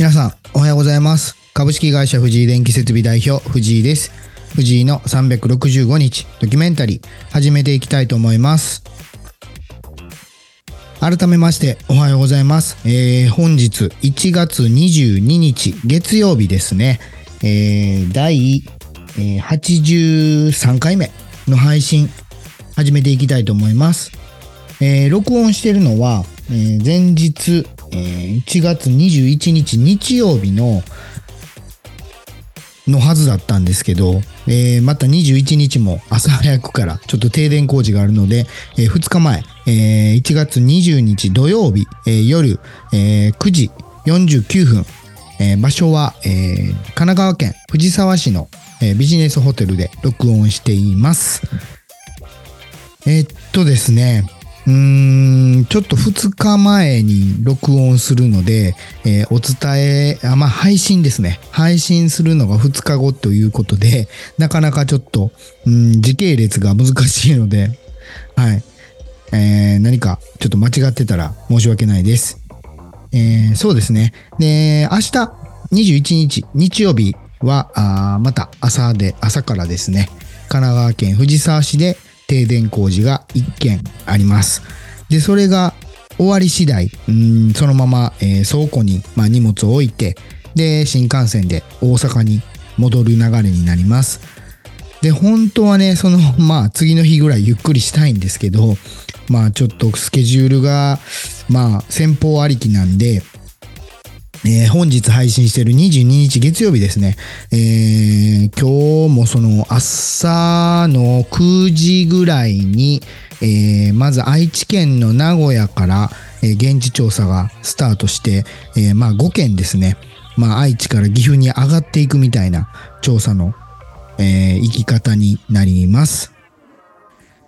皆さん、おはようございます。株式会社藤井電気設備代表、藤井です。藤井の365日ドキュメンタリー、始めていきたいと思います。改めまして、おはようございます。えー、本日1月22日、月曜日ですね。えー、第、え83回目の配信、始めていきたいと思います。えー録音してるのは、えー前日、えー1月21日日曜日ののはずだったんですけど、えーまた21日も朝早くからちょっと停電工事があるので、え2日前、えー1月20日土曜日、えー夜、えー9時49分、えー場所は、えー神奈川県藤沢市の、えービジネスホテルで録音しています。えーっとですね、うーん、ちょっと2日前に録音するので、えーお伝え、あ、まあ、配信ですね。配信するのが2日後ということで、なかなかちょっと、うん、時系列が難しいので、はい。えー何かちょっと間違ってたら申し訳ないです。えーそうですね。で、明日21日、日曜日は、あまた朝で、朝からですね、神奈川県藤沢市で停電工事が1件あります。で、それが終わり次第、うんそのまま、えー倉庫に、まあ、荷物を置いて、で、新幹線で大阪に戻る流れになります。で、本当はね、その、まあ、次の日ぐらいゆっくりしたいんですけど、まあ、ちょっとスケジュールが、まあ、先方ありきなんで、えー本日配信している22日月曜日ですね。えー今日もその朝の9時ぐらいに、えーまず愛知県の名古屋から、えー現地調査がスタートして、えーまあ5件ですね。まあ愛知から岐阜に上がっていくみたいな調査の、えー行き方になります。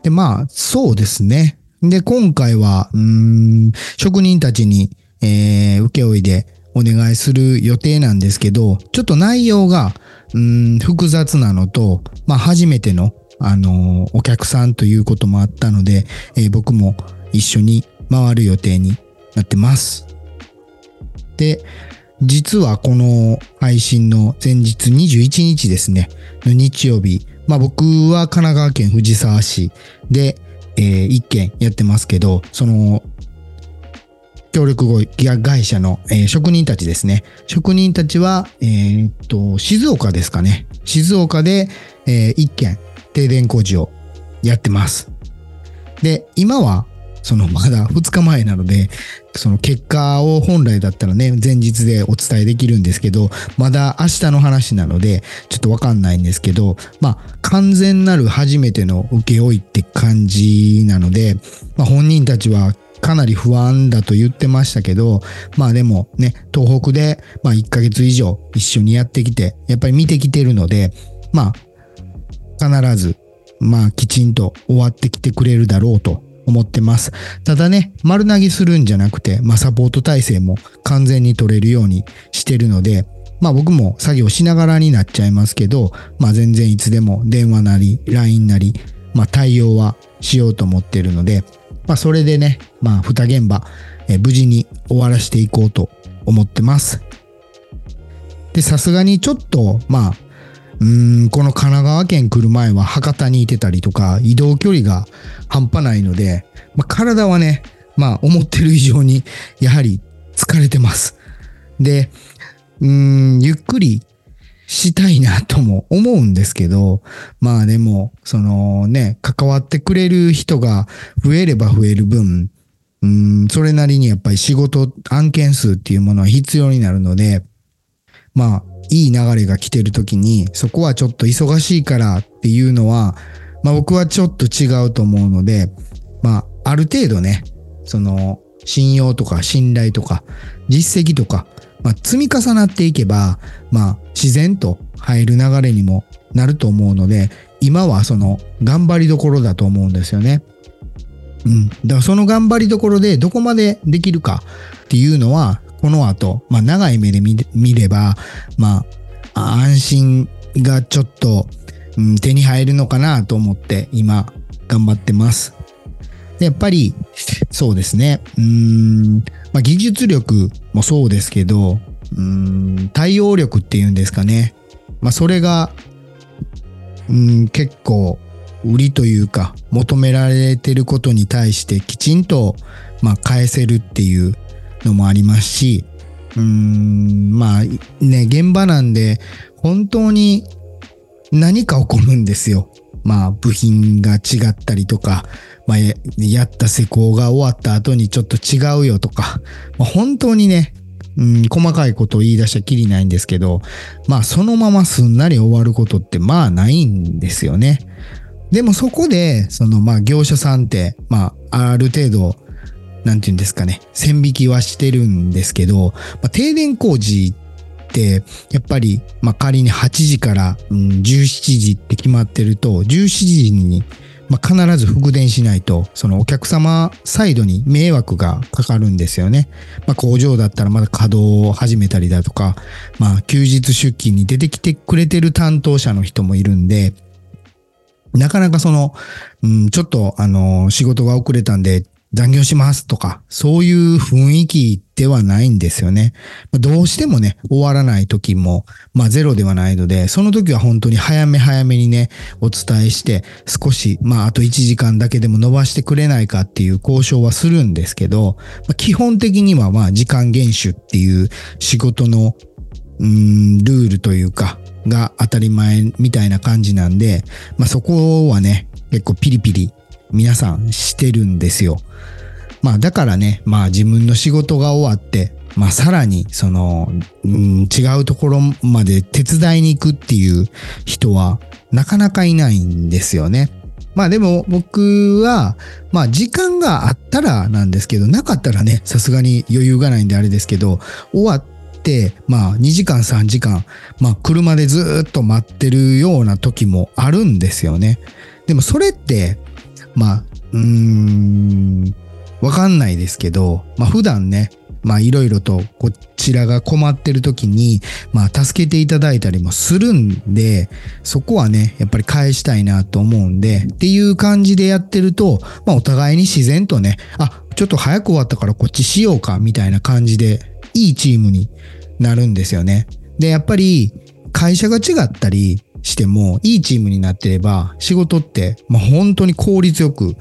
で、まあ、そうですね。で、今回は、うん、職人たちに、えー、請負いでお願いする予定なんですけど、ちょっと内容が、うん、複雑なのと、まあ、初めての、あのお客さんということもあったので、えー僕も一緒に回る予定になってます。で、実はこの配信の前日21日ですね、の日曜日、まあ僕は神奈川県藤沢市で、えー一件やってますけど、その、協力会社の、えー職人たちですね。職人たちは、えーっと、静岡ですかね。静岡で、えー一件停電工事をやってます。で、今は、そのまだ2日前なので、その結果を本来だったらね、前日でお伝えできるんですけど、まだ明日の話なので、ちょっとわかんないんですけど、まあ、完全なる初めての請負いって感じなので、まあ、本人たちはかなり不安だと言ってましたけど、まあでもね、東北で、まあ1ヶ月以上一緒にやってきて、やっぱり見てきてるので、まあ、必ず、まあきちんと終わってきてくれるだろうと思ってます。ただね、丸投げするんじゃなくて、まあサポート体制も完全に取れるようにしてるので、まあ僕も作業しながらになっちゃいますけど、まあ全然いつでも電話なり、LINE なり、まあ対応はしようと思ってるので、まあそれでね、まあ二現場、えー無事に終わらしていこうと思ってます。で、さすがにちょっと、まあ、うん、この神奈川県来る前は博多にいてたりとか、移動距離が半端ないので、まあ、体はね、まあ、思ってる以上に、やはり疲れてます。で、うーん、ゆっくりしたいなとも思うんですけど、まあでも、そのね、関わってくれる人が増えれば増える分、うん、それなりにやっぱり仕事、案件数っていうものは必要になるので、まあ、いい流れが来てる時に、そこはちょっと忙しいからっていうのは、まあ僕はちょっと違うと思うので、まあ、ある程度ね、その、信用とか信頼とか、実績とか、まあ積み重なっていけば、まあ自然と入る流れにもなると思うので、今はその頑張りどころだと思うんですよね。うん。だからその頑張りどころでどこまでできるかっていうのは、この後、まあ長い目で見れば、まあ安心がちょっと、うん、手に入るのかなと思って今頑張ってます。やっぱり、そうですね。うん、まあ技術力もそうですけど、うん、対応力っていうんですかね。まあ、それが、うん、結構、売りというか、求められてることに対してきちんと、まあ、返せるっていうのもありますし、うん、まあ、ね、現場なんで、本当に何か起こるんですよ。まあ、部品が違ったりとか、まあ、やった施工が終わった後にちょっと違うよとか、まあ、本当にね、うん、細かいことを言い出しゃきりないんですけど、まあそのまますんなり終わることってまあないんですよね。でもそこで、そのまあ業者さんって、まあある程度、なんていうんですかね、線引きはしてるんですけど、まあ、停電工事って、やっぱり、まあ仮に8時から、うん、17時って決まってると、17時に、まあ、必ず復電しないと、そのお客様サイドに迷惑がかかるんですよね。まあ、工場だったらまだ稼働を始めたりだとか、まあ、休日出勤に出てきてくれてる担当者の人もいるんで、なかなかその、うん、ちょっとあの、仕事が遅れたんで残業しますとか、そういう雰囲気ではないんですよね。どうしてもね、終わらない時も、まあゼロではないので、その時は本当に早め早めにね、お伝えして、少し、まああと1時間だけでも伸ばしてくれないかっていう交渉はするんですけど、まあ基本的にはまあ時間厳守っていう仕事の、うーん、ルールというか、が当たり前みたいな感じなんで、まあそこはね、結構ピリピリ皆さんしてるんですよ。まあだからね、まあ自分の仕事が終わって、まあさらにその、うん、違うところまで手伝いに行くっていう人はなかなかいないんですよね。まあでも僕は、まあ時間があったらなんですけど、なかったらね、さすがに余裕がないんであれですけど、終わって、まあ2時間3時間、まあ車でずっと待ってるような時もあるんですよね。でもそれって、まあ、うーん、わかんないですけど、まあ普段ね、まあいろいろとこちらが困ってる時に、まあ助けていただいたりもするんで、そこはね、やっぱり返したいなと思うんで、っていう感じでやってると、まあお互いに自然とね、あ、ちょっと早く終わったからこっちしようか、みたいな感じで、いいチームになるんですよね。で、やっぱり会社が違ったりしても、いいチームになってれば、仕事って、まあ本当に効率よく、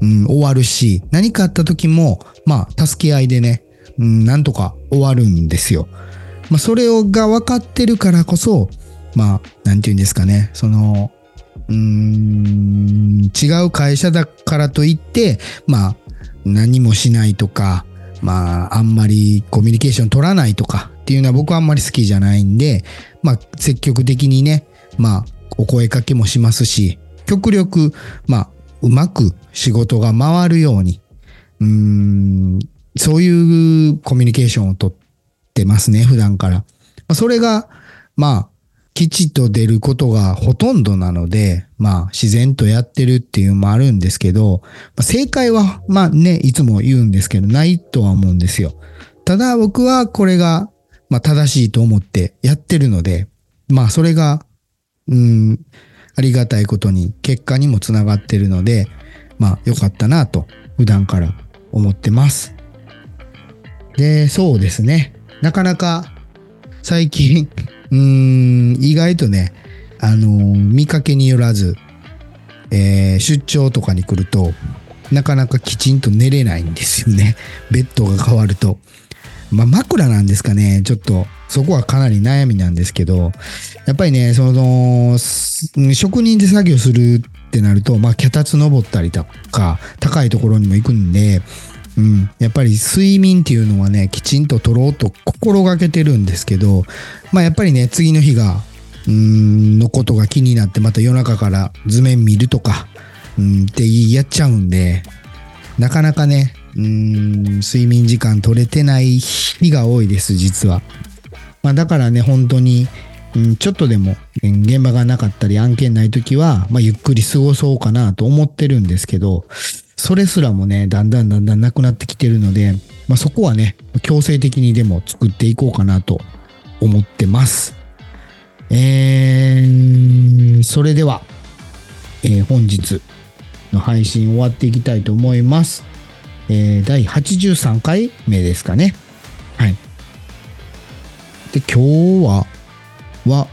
うん、終わるし、何かあった時も、まあ、助け合いでね、うん、なんとか終わるんですよ。まあ、それをが分かってるからこそ、まあ、なんて言うんですかね、その、うーん、違う会社だからといって、まあ、何もしないとか、まあ、あんまりコミュニケーション取らないとかっていうのは僕はあんまり好きじゃないんで、まあ、積極的にね、まあ、お声かけもしますし、極力、まあ、うまく仕事が回るように、うん、そういうコミュニケーションをとってますね、普段から。それが、まあ、きちっと出ることがほとんどなので、まあ、自然とやってるっていうのもあるんですけど、まあ正解は、まあね、いつも言うんですけど、ないとは思うんですよ。ただ僕はこれが、まあ正しいと思ってやってるので、まあそれが、うん、ありがたいことに結果にもつながってるので、まあ良かったなと普段から思ってます。で、そうですね。なかなか最近、うーん、意外とね、あのー見かけによらず、えー出張とかに来ると、なかなかきちんと寝れないんですよね。ベッドが変わると。まあ、枕なんですかね。ちょっと、そこはかなり悩みなんですけど、やっぱりね、その、職人で作業するってなると、まあ、脚立登ったりとか、高いところにも行くんで、うん、やっぱり睡眠っていうのはね、きちんと取ろうと心がけてるんですけど、まあ、やっぱりね、次の日が、うん、のことが気になって、また夜中から図面見るとか、うん、ってやっちゃうんで、なかなかね、うん、睡眠時間取れてない日が多いです、実は。まあ、だからね、本当に、うん、ちょっとでも現場がなかったり案件ない時は、まあ、ゆっくり過ごそうかなと思ってるんですけど、それすらもね、だんだんだんだんなくなってきてるので、まあ、そこはね、強制的にでも作っていこうかなと思ってます。えー、それでは、えー本日の配信終わっていきたいと思います。えー第83回目ですかね。で、今日は、は、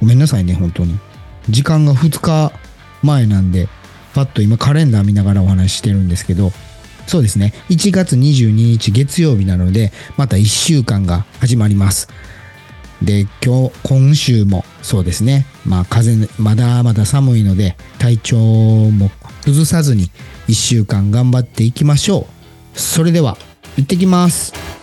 ごめんなさいね、本当に。時間が2日前なんで、パッと今カレンダー見ながらお話ししてるんですけど、そうですね。1月22日月曜日なので、また1週間が始まります。で、今日、今週もそうですね。まあ風、まだまだ寒いので、体調も崩さずに1週間頑張っていきましょう。それでは、行ってきます。